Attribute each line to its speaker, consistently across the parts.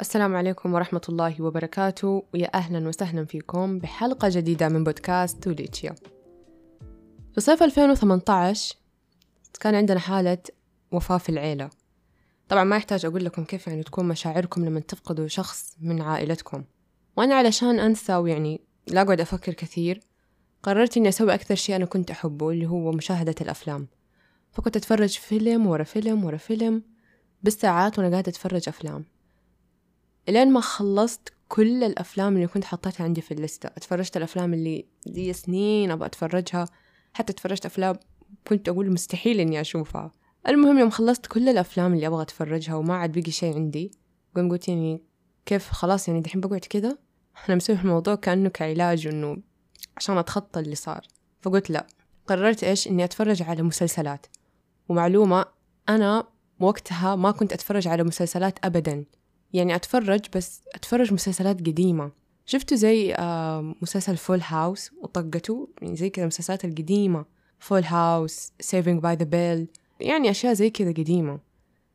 Speaker 1: السلام عليكم ورحمة الله وبركاته. ويا أهلا وسهلا فيكم بحلقة جديدة من بودكاست توليتشيا. في صيف 2018 كان عندنا حالة وفاة في العيلة. طبعا ما يحتاج أقول لكم كيف يعني تكون مشاعركم لما تفقدوا شخص من عائلتكم. وأنا علشان أنسى ويعني لا أقعد أفكر كثير قررت إني أسوي أكثر شيء أنا كنت أحبه اللي هو مشاهدة الأفلام. فكنت أتفرج فيلم ورا فيلم ورا فيلم بالساعات وأنا قاعدة أتفرج أفلام. إلين ما خلصت كل الأفلام اللي كنت حطيتها عندي في الليستة اتفرجت الأفلام اللي لي سنين أبغى أتفرجها. حتى اتفرجت أفلام كنت أقول مستحيل إني أشوفها. المهم يوم خلصت كل الأفلام اللي أبغى أتفرجها وما عاد بقي شيء عندي قمت قلت يعني كيف خلاص يعني دحين بقعد كذا؟ أنا مسوي الموضوع كأنه كعلاج إنه عشان أتخطى اللي صار. فقلت لا. قررت إيش؟ إني أتفرج على مسلسلات. ومعلومة أنا وقتها ما كنت أتفرج على مسلسلات أبدا. يعني أتفرج بس أتفرج مسلسلات قديمة. شفتوا زي آه مسلسل Full House وطقته؟ يعني زي كذا المسلسلات القديمة. Full House Saved by the Bell يعني أشياء زي كذا قديمة.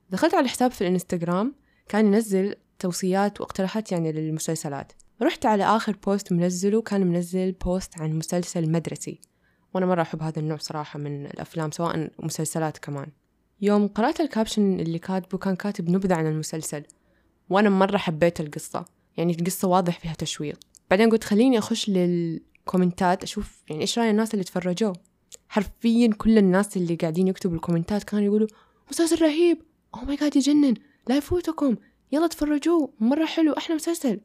Speaker 1: دخلت على الحساب في الإنستغرام كان ينزل توصيات واقتراحات يعني للمسلسلات. رحت على آخر post منزله كان منزل post عن مسلسل مدرسي. وأنا مرة أحب هذا النوع صراحة من الأفلام سواء مسلسلات كمان. يوم قرأت ال caption اللي كاتبه كان كاتب نبذة عن المسلسل. وأنا مرة حبيت القصة. يعني القصة واضح فيها تشويق. بعدين قلت خليني أخش للكومنتات أشوف يعني إيش رأي الناس اللي تفرجوه. حرفيا كل الناس اللي قاعدين يكتبوا الكومنتات كانوا يقولوا مسلسل رهيب! oh my God يجنن! لا يفوتكم! يلا تفرجوه! مرة حلو! أحلى مسلسل!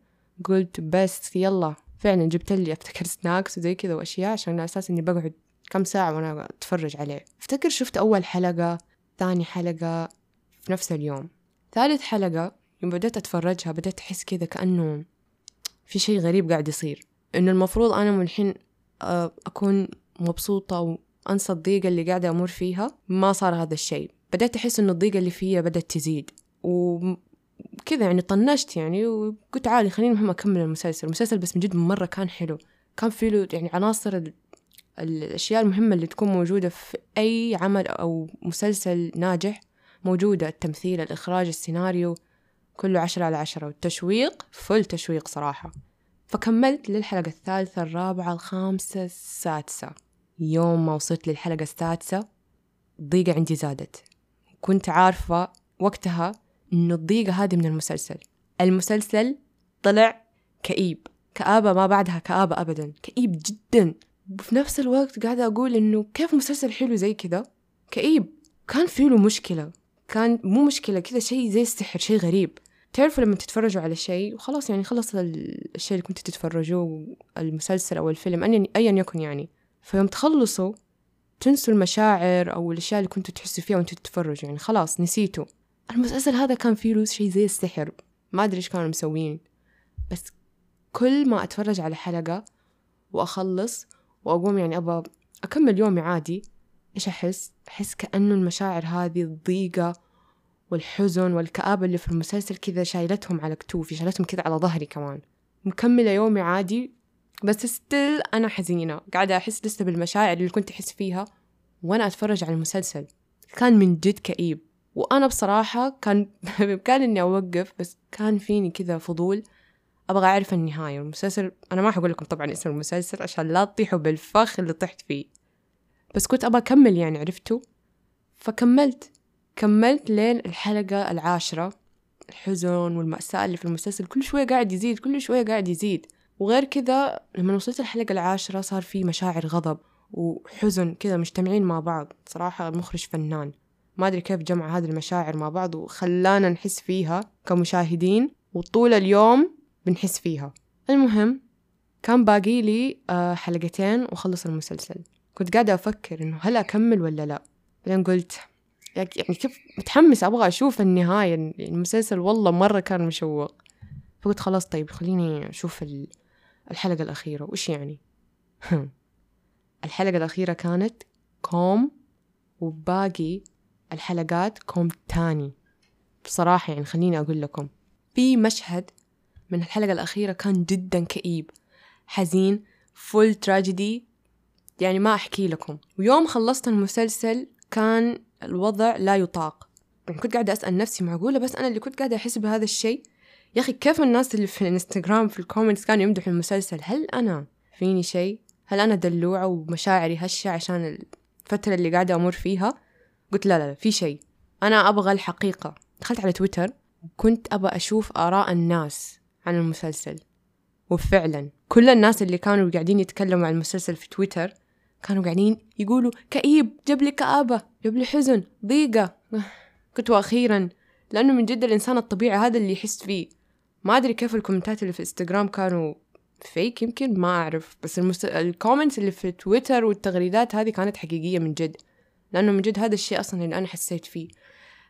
Speaker 1: قلت بس يلا. فعلا جبت لي أفتكر snacks وزي كذا وأشياء عشان على أساس إني بقعد كم ساعة وأنا أتفرج عليه. أفتكر شفت أول حلقة ثاني حلقة في نفس اليوم. ثالث حلقة يوم بدأت أتفرجها بدأت أحس كذا كأنه في شيء غريب قاعد يصير. إنه المفروض أنا من الحين أكون مبسوطة وأنسى الضيقة اللي قاعدة أمر فيها. ما صار هذا الشيء. بدأت أحس إنه الضيقة اللي فيها بدأت تزيد. وكذا يعني طنشت يعني وقلت عادي خليني مهم أكمل المسلسل. المسلسل بس من جد مرة كان حلو. كان فيه له يعني عناصر الأشياء المهمة اللي تكون موجودة في أي عمل أو مسلسل ناجح. موجودة التمثيل الإخراج السيناريو. كله عشرة على عشرة والتشويق فل تشويق صراحة. فكملت للحلقة الثالثة الرابعة الخامسة السادسة. يوم ما وصلت للحلقة السادسة الضيقة عندي زادت. كنت عارفة وقتها إنه الضيقة هذه من المسلسل. المسلسل طلع كئيب. كآبة ما بعدها كآبة أبدا. كئيب جدا. وفي نفس الوقت قاعدة أقول إنه كيف مسلسل حلو زي كذا؟ كئيب. كان فيه له مشكلة. كان مو مشكلة كذا شيء زي السحر شيء غريب. تعرفوا لما تتفرجوا على شيء وخلاص يعني خلص الشيء اللي كنتوا تتفرجوه المسلسل أو الفيلم أيا يكن يعني. فيوم تخلصوا تنسوا المشاعر أو الأشياء اللي كنتوا تحسوا فيها وأنتوا تتفرجوا يعني خلاص نسيتوا. المسلسل هذا كان فيه له شيء زي السحر ما أدري إيش كانوا مسوين بس كل ما أتفرج على حلقة وأخلص وأقوم يعني أبغى أكمل يومي عادي إيش أحس؟ أحس كأنه المشاعر هذه الضيقة والحزن والكآبة اللي في المسلسل كذا شايلتهم على كتوفي شايلتهم كذا على ظهري كمان. مكملة يومي عادي بس ستيل أنا حزينة. قاعدة أحس لسه بالمشاعر اللي كنت أحس فيها وأنا أتفرج على المسلسل. كان من جد كئيب. وأنا بصراحة كان بإمكاني إني أوقف بس كان فيني كذا فضول أبغى أعرف النهاية. المسلسل أنا ما حقول لكم طبعا اسم المسلسل عشان لا تطيحوا بالفخ اللي طحت فيه. بس كنت أبغى أكمل يعني عرفتوا؟ فكملت. كملت لين الحلقة العاشرة. الحزن والمأساة اللي في المسلسل كل شوية قاعد يزيد كل شوية قاعد يزيد. وغير كذا لما وصلت الحلقة العاشرة صار في مشاعر غضب وحزن كذا مجتمعين مع بعض. صراحة المخرج فنان. ما أدري كيف جمع هذه المشاعر مع بعض وخلانا نحس فيها كمشاهدين وطول اليوم بنحس فيها. المهم كان باقي لي آه، حلقتين وخلص المسلسل. كنت قاعدة أفكر إنه هل أكمل ولا لا؟ بعدين قلت يعني كيف متحمس أبغى أشوف النهاية. المسلسل والله مرة كان مشوق. فقلت خلاص طيب خليني أشوف الحلقة الأخيرة. وإيش يعني؟ الحلقة الأخيرة كانت كوم وباقي الحلقات كوم تاني. بصراحة يعني خليني أقول لكم في مشهد من الحلقة الأخيرة كان جدا كئيب حزين full تراجيدي يعني ما أحكي لكم. ويوم خلصت المسلسل كان الوضع لا يطاق. كنت قاعدة أسأل نفسي معقولة بس أنا اللي كنت قاعدة أحس بهذا الشيء. يا أخي كيف الناس اللي في الإنستغرام في ال comments كانوا يمدحوا المسلسل؟ هل أنا فيني شيء؟ هل أنا دلوعة ومشاعري هشة عشان الفترة اللي قاعدة أمر فيها؟ قلت لا لا, لا في شيء. أنا أبغى الحقيقة. دخلت على تويتر وكنت أبغى أشوف آراء الناس عن المسلسل. وفعلا كل الناس اللي كانوا قاعدين يتكلموا عن المسلسل في تويتر كانوا قاعدين يقولوا كئيب جاب لي كآبة جاب لي حزن ضيقة. قلت وأخيرا لأنه من جد الإنسان الطبيعي هذا اللي يحس فيه. ما أدري كيف الكومنتات اللي في إنستغرام كانوا fake يمكن ما أعرف. بس المس... ال comments اللي في تويتر والتغريدات هذه كانت حقيقية من جد. لأنه من جد هذا الشيء أصلا اللي أنا حسيت فيه.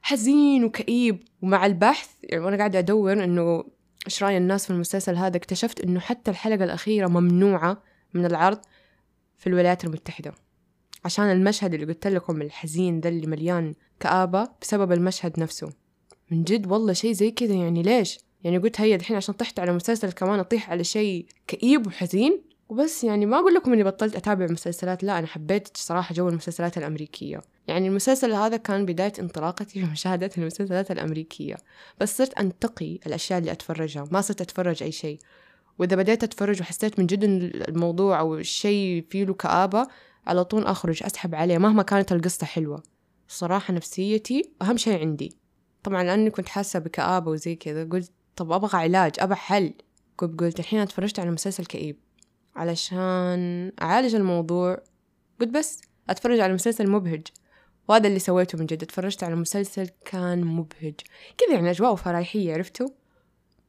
Speaker 1: حزين وكئيب. ومع البحث يعني وأنا قاعدة أدور إنه إيش رأي الناس في المسلسل هذا اكتشفت إنه حتى الحلقة الأخيرة ممنوعة من العرض. في الولايات المتحدة. عشان المشهد اللي قلت لكم الحزين ده اللي مليان كآبة بسبب المشهد نفسه. من جد والله شيء زي كذا يعني ليش؟ يعني قلت هيا الحين عشان طحت على مسلسل كمان أطيح على شيء كئيب وحزين وبس. يعني ما أقول لكم إني بطلت أتابع مسلسلات لا أنا حبيت صراحة جو المسلسلات الأمريكية. يعني المسلسل هذا كان بداية انطلاقتي في مشاهدة المسلسلات الأمريكية. بس صرت أنتقي الأشياء اللي أتفرجها ما صرت أتفرج أي شيء. وإذا بديت أتفرج وحسيت من جد إن الموضوع أو الشيء فيه له كآبة على طول أخرج أسحب عليه مهما كانت القصة حلوة. صراحة نفسيتي أهم شيء عندي. طبعا لأني كنت حاسة بكآبة وزي كذا قلت طب أبغى علاج أبغى حل. قلت الحين أتفرجت على مسلسل كئيب. علشان أعالج الموضوع قلت بس أتفرج على مسلسل مبهج. وهذا اللي سويته من جد اتفرجت على مسلسل كان مبهج. كذا يعني أجواء فرايحية عرفتوا؟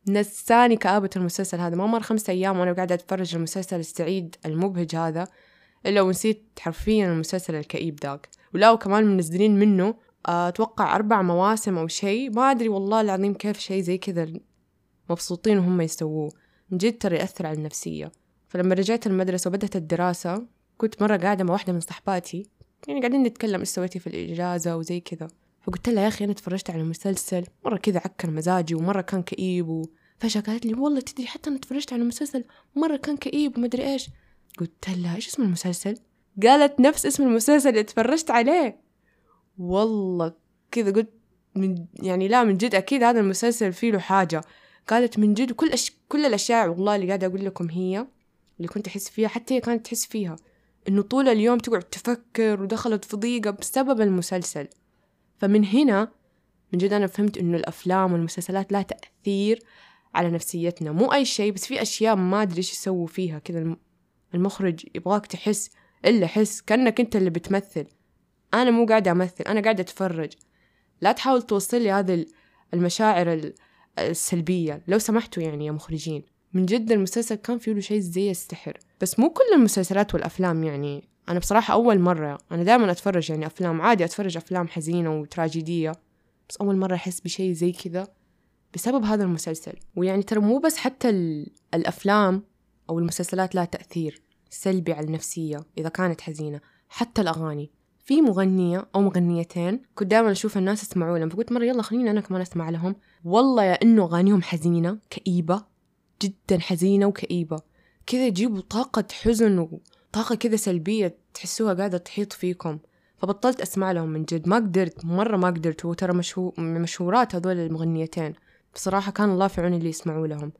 Speaker 1: نساني كآبة المسلسل هذا. ما مر خمسة أيام وأنا قاعدة أتفرج المسلسل السعيد المبهج هذا إلا ونسيت حرفيا المسلسل الكئيب ذاك. ولا وكمان منزلين منه أتوقع أربع مواسم أو شيء. ما أدري والله العظيم كيف شيء زي كذا مبسوطين وهم يسووه. من جد ترى يأثر على النفسية. فلما رجعت المدرسة وبدأت الدراسة كنت مرة قاعدة مع واحدة من صحباتي. يعني قاعدين نتكلم إيش سويتي في الإجازة وزي كذا. فقلت لها يا أخي أنا تفرجت على مسلسل مرة كذا عكر مزاجي ومرة كان كئيب وفجأة قالت لي والله تدري حتى أنا تفرجت على مسلسل مرة كان كئيب ومدري إيش. قلت لها إيش اسم المسلسل? قالت نفس اسم المسلسل اللي تفرجت عليه. والله كذا قلت من يعني لا من جد أكيد هذا المسلسل فيه له حاجة. قالت من جد كل أش... كل الأشياء والله اللي قاعدة أقول لكم هي اللي كنت أحس فيها حتى هي كانت تحس فيها إنه طول اليوم تقعد تفكر ودخلت في ضيقة بسبب المسلسل. فمن هنا من جد أنا فهمت إنه الأفلام والمسلسلات لها تأثير على نفسيتنا. مو أي شيء بس في أشياء ما أدري إيش يسووا فيها. كذا المخرج يبغاك تحس إلا حس كأنك أنت اللي بتمثل. أنا مو قاعدة أمثل أنا قاعدة أتفرج. لا تحاول توصل لي هذه المشاعر السلبية. لو سمحتوا يعني يا مخرجين. من جد المسلسل كان فيه له شيء زي السحر. بس مو كل المسلسلات والأفلام يعني أنا بصراحة أول مرة أنا دائما أتفرج يعني أفلام عادي أتفرج أفلام حزينة وتراجيدية بس أول مرة أحس بشيء زي كذا بسبب هذا المسلسل. ويعني ترى مو بس حتى الأفلام أو المسلسلات لها تأثير سلبي على النفسية إذا كانت حزينة حتى الأغاني. في مغنية أو مغنيتين كنت دائما أشوف الناس يسمعوا لهم فقلت مرة يلا خليني أنا كمان أسمع لهم. والله يا إنه أغانيهم حزينة كئيبة جدا حزينة وكئيبة. كذا يجيبوا طاقة حزن وطاقة كذا سلبية تحسوها قاعدة تحيط فيكم. فبطلت أسمع لهم من جد. ما قدرت مرة ما قدرت. وترى مشهور مشهورات هذول المغنيتين. بصراحة كان الله في عون اللي يسمعوا لهم.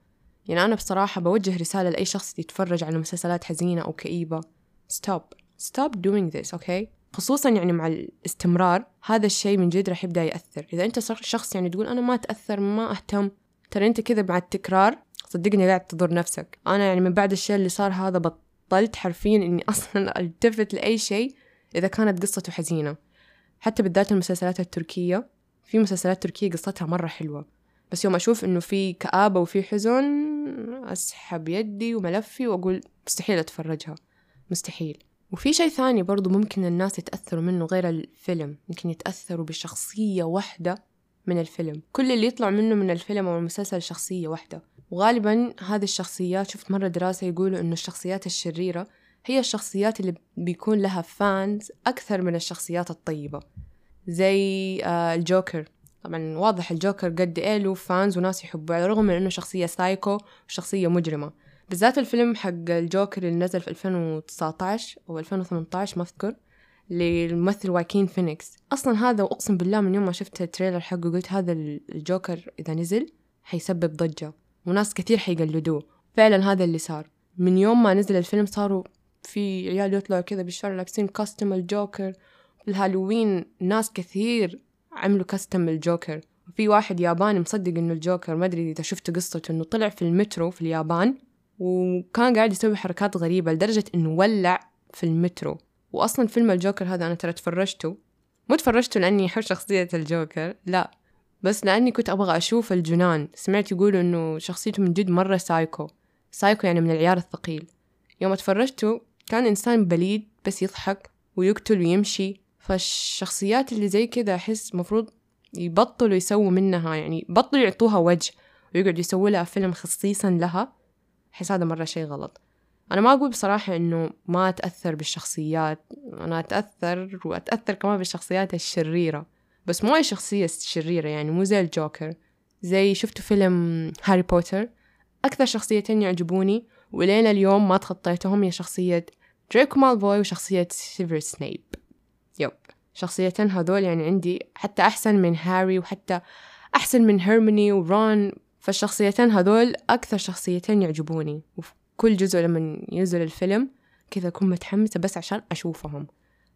Speaker 1: يعني أنا بصراحة بوجه رسالة لأي شخص يتفرج على مسلسلات حزينة أو كئيبة. Stop. Stop doing this okay خصوصا يعني مع الاستمرار هذا الشيء من جد راح يبدأ يأثر. إذا أنت شخص يعني تقول أنا ما أتأثر ما أهتم ترى أنت كذا مع التكرار صدقني قاعد تضر نفسك. أنا يعني من بعد الشيء اللي صار هذا بطلت حرفيا إني أصلا ألتفت لأي شيء إذا كانت قصته حزينة. حتى بالذات المسلسلات التركية. في مسلسلات تركية قصتها مرة حلوة. بس يوم أشوف إنه في كآبة وفي حزن أسحب يدي وملفي وأقول مستحيل أتفرجها. مستحيل. وفي شيء ثاني برضو ممكن الناس يتأثروا منه غير الفيلم. ممكن يتأثروا بشخصية واحدة. من الفيلم. كل اللي يطلع منه من الفيلم أو المسلسل شخصية واحدة. وغالبا هذه الشخصيات شفت مرة دراسة يقولوا إنه الشخصيات الشريرة هي الشخصيات اللي بيكون لها fans أكثر من الشخصيات الطيبة. زي آه، الجوكر. طبعا واضح الجوكر قد إيه له fans وناس يحبوه على الرغم من إنه شخصية سايكو وشخصية مجرمة. بالذات الفيلم حق الجوكر اللي نزل في 2019 أو 2018 ما أذكر. للممثل واكين فينيكس. أصلا هذا وأقسم بالله من يوم ما شفت ال trailer حقه قلت هذا الجوكر إذا نزل حيسبب ضجة وناس كثير حيقلدوه. فعلا هذا اللي صار. من يوم ما نزل الفيلم صاروا في عيال يطلعوا كذا بالشارع لابسين كاستم الجوكر. في الهالوين ناس كثير عملوا كاستم الجوكر. في واحد ياباني مصدق إنه الجوكر ما أدري إذا شفت قصته إنه طلع في المترو في اليابان وكان قاعد يسوي حركات غريبة لدرجة إنه ولع في المترو. واصلا فيلم الجوكر هذا أنا ترى تفرجته. مو تفرجته لأني أحب شخصية الجوكر لا. بس لأني كنت أبغى أشوف الجنان. سمعت يقولوا إنه شخصيته من جد مرة سايكو. سايكو يعني من العيار الثقيل. يوم اتفرجته كان إنسان بليد بس يضحك ويقتل ويمشي. فالشخصيات اللي زي كذا أحس مفروض يبطلوا يسووا منها يعني بطلوا يعطوها وجه ويقعدوا يسووا لها فيلم خصيصا لها. أحس هذا مرة شيء غلط. أنا ما أقول بصراحة إنه ما أتأثر بالشخصيات أنا أتأثر وأتأثر كمان بالشخصيات الشريرة بس مو أي شخصية شريرة يعني مو زي الجوكر. زي شفتوا فيلم هاري بوتر؟ أكثر شخصيتين يعجبوني ولين اليوم ما تخطيتهم هي شخصية دراكو مالفوي وشخصية سيفيروس سنيب. yep. شخصيتين هذول يعني عندي حتى أحسن من هاري وحتى أحسن من هيرموني ورون فالشخصيتين هذول أكثر شخصيتين يعجبوني. وفي كل جزء لما ينزل الفيلم كذا أكون متحمسة بس عشان أشوفهم.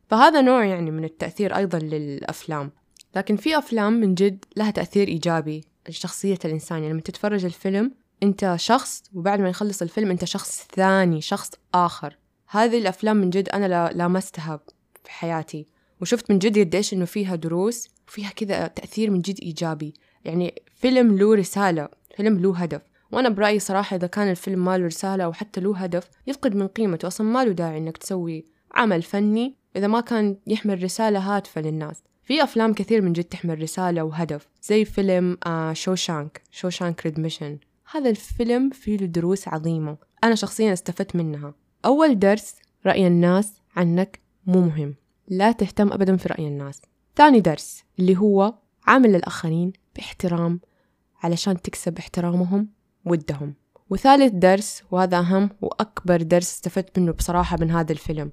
Speaker 1: فهذا نوع يعني من التأثير أيضا للأفلام. لكن في أفلام من جد لها تأثير إيجابي شخصية الإنسان. يعني لما تتفرج الفيلم أنت شخص وبعد ما يخلص الفيلم أنت شخص ثاني شخص آخر. هذه الأفلام من جد أنا لامستها في حياتي. وشفت من جد قديش إنه فيها دروس وفيها كذا تأثير من جد إيجابي. يعني فيلم له رسالة فيلم له هدف. وأنا برأيي صراحة إذا كان الفيلم ما له رسالة أو حتى له هدف يفقد من قيمته. أصلا ما له داعي إنك تسوي عمل فني إذا ما كان يحمل رسالة هادفة للناس. في أفلام كثير من جد تحمل رسالة وهدف زي فيلم آه Shawshank Shawshank Redemption. هذا الفيلم فيه له دروس عظيمة أنا شخصيا استفدت منها. أول درس رأي الناس عنك مو مهم. لا تهتم أبدا في رأي الناس. ثاني درس اللي هو عامل الآخرين باحترام علشان تكسب احترامهم. ودهم. وثالث درس وهذا أهم وأكبر درس استفدت منه بصراحة من هذا الفيلم.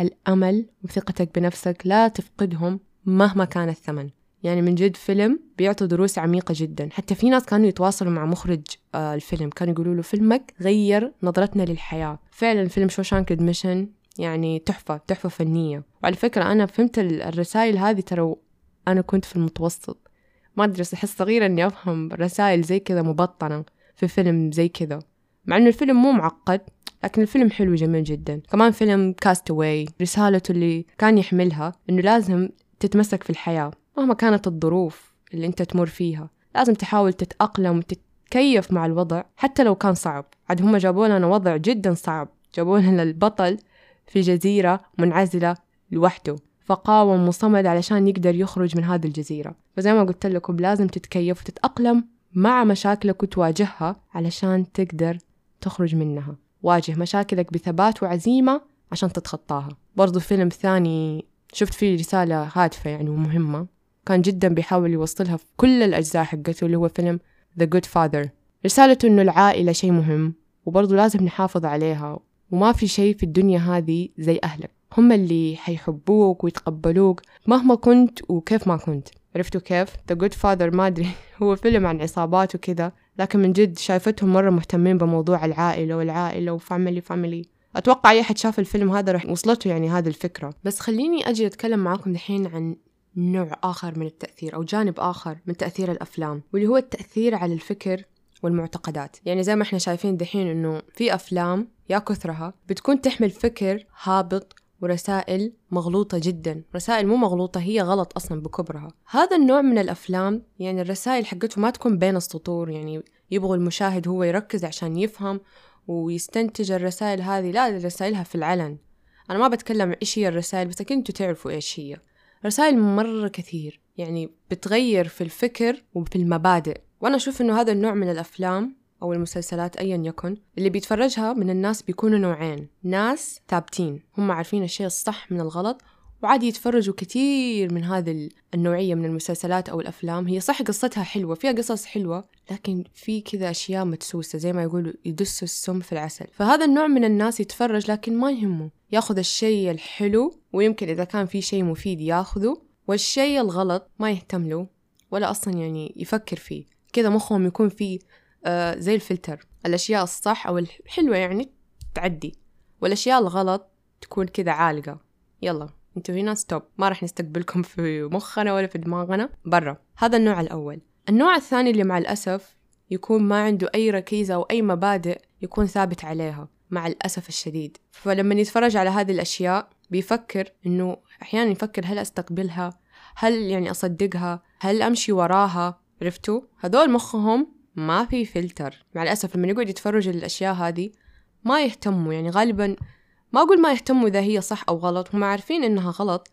Speaker 1: الأمل وثقتك بنفسك لا تفقدهم مهما كان الثمن. يعني من جد فيلم بيعطي دروس عميقة جدا. حتى في ناس كانوا يتواصلوا مع مخرج آه الفيلم. كانوا يقولوا له فيلمك غير نظرتنا للحياة. فعلا فيلم شوشانك ادميشن يعني تحفة تحفة فنية. وعلى فكرة أنا فهمت الرسائل هذه ترى أنا كنت في المتوسط. ما أدري أحس صغيرة إني أفهم رسائل زي كذا مبطنة. في فيلم زي كذا. مع إنه الفيلم مو معقد لكن الفيلم حلو جميل جدا. كمان فيلم كاستوي رسالته اللي كان يحملها إنه لازم تتمسك في الحياة مهما كانت الظروف اللي أنت تمر فيها. لازم تحاول تتأقلم وتتكيف مع الوضع حتى لو كان صعب. عاد هم جابوا لنا وضع جدا صعب. جابوا لنا البطل في جزيرة منعزلة لوحده فقاوم وصمد علشان يقدر يخرج من هذه الجزيرة. فزي ما قلت لكم لازم تتكيف وتتأقلم مع مشاكلك وتواجهها علشان تقدر تخرج منها. واجه مشاكلك بثبات وعزيمة عشان تتخطاها. برضو فيلم ثاني شفت فيه رسالة هادفة يعني ومهمة. كان جدا بيحاول يوصلها في كل الأجزاء حقته اللي هو فيلم The Good Father. رسالته إنه العائلة شيء مهم وبرضه لازم نحافظ عليها. وما في شيء في الدنيا هذه زي أهلك. هم اللي حيحبوك ويتقبلوك مهما كنت وكيف ما كنت. عرفتوا كيف؟ The Godfather ما أدري. هو فيلم عن عصابات وكذا لكن من جد شايفتهم مرة مهتمين بموضوع العائلة والعائلة و family family. أتوقع أي أحد شاف الفيلم هذا رح وصلته يعني هذه الفكرة. بس خليني أجي أتكلم معاكم دحين عن نوع آخر من التأثير أو جانب آخر من تأثير الأفلام واللي هو التأثير على الفكر والمعتقدات. يعني زي ما إحنا شايفين دحين إنه في أفلام يا كثرها بتكون تحمل فكر هابط ورسائل مغلوطة جدا. رسائل مو مغلوطة هي غلط أصلا بكبرها. هذا النوع من الأفلام يعني الرسائل حقته ما تكون بين السطور يعني يبغوا المشاهد هو يركز عشان يفهم ويستنتج الرسائل هذه. لا رسائلها في العلن. أنا ما بتكلم إيش هي الرسائل بس أكيد أنتوا تعرفوا إيش هي. رسائل مرة كثير يعني بتغير في الفكر وفي المبادئ. وأنا أشوف إنه هذا النوع من الأفلام أو المسلسلات أيا يكن اللي بيتفرجها من الناس بيكونوا نوعين. ناس ثابتين هم عارفين الشيء الصح من الغلط وعادي يتفرجوا كثير من هذه النوعية من المسلسلات أو الأفلام. هي صح قصتها حلوة فيها قصص حلوة لكن في كذا أشياء مدسوسة زي ما يقولوا يدسوا السم في العسل. فهذا النوع من الناس يتفرج لكن ما يهمه. ياخذ الشيء الحلو ويمكن إذا كان في شيء مفيد ياخذه والشيء الغلط ما يهتم له ولا أصلا يعني يفكر فيه. كذا مخهم يكون فيه زي الفلتر. الأشياء الصح أو الحلوة يعني تعدي. والأشياء الغلط تكون كذا عالقة. يلا أنتوا هنا stop ما راح نستقبلكم في مخنا ولا في دماغنا. برا. هذا النوع الأول. النوع الثاني اللي مع الأسف يكون ما عنده أي ركيزة أو أي مبادئ يكون ثابت عليها مع الأسف الشديد. فلما يتفرج على هذه الأشياء بيفكر إنه أحيانا يفكر هل أستقبلها؟ هل يعني أصدقها؟ هل أمشي وراها؟ عرفتوا؟ هذول مخهم ما في فلتر مع الأسف لما يقعد يتفرج الأشياء هذه ما يهتموا يعني غالبا ما أقول ما يهتموا إذا هي صح أو غلط هم عارفين إنها غلط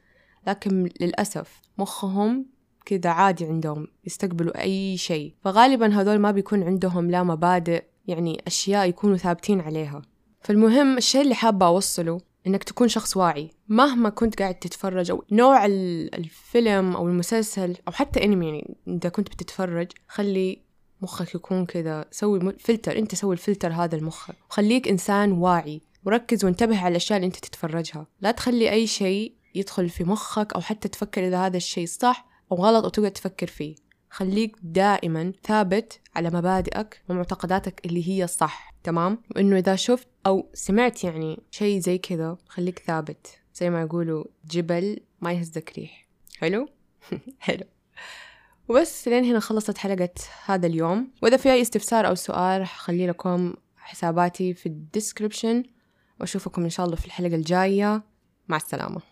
Speaker 1: لكن للأسف مخهم كذا عادي عندهم يستقبلوا أي شيء. فغالبا هذول ما بيكون عندهم لا مبادئ يعني أشياء يكونوا ثابتين عليها. فالمهم الشيء اللي حابة أوصله إنك تكون شخص واعي. مهما كنت قاعد تتفرج أو نوع الفيلم أو المسلسل أو حتى أنمي يعني إذا كنت بتتفرج خلي مخك يكون كذا. سوي فلتر أنت سوي الفلتر هذا المخ خليك إنسان واعي. وركز وانتبه على الأشياء اللي أنت تتفرجها. لا تخلي أي شيء يدخل في مخك أو حتى تفكر إذا هذا الشيء صح أو غلط أو تقعد تفكر فيه. خليك دائما ثابت على مبادئك ومعتقداتك اللي هي الصح تمام؟ وإنه إذا شفت أو سمعت يعني شيء زي كذا خليك ثابت. زي ما يقولوا جبل ما يهزك ريح. حلو؟ حلو. وبس لين هنا خلصت حلقة هذا اليوم. وإذا في أي استفسار أو سؤال خلي لكم حساباتي في الديسكريبشن. وأشوفكم إن شاء الله في الحلقة الجاية. مع السلامة.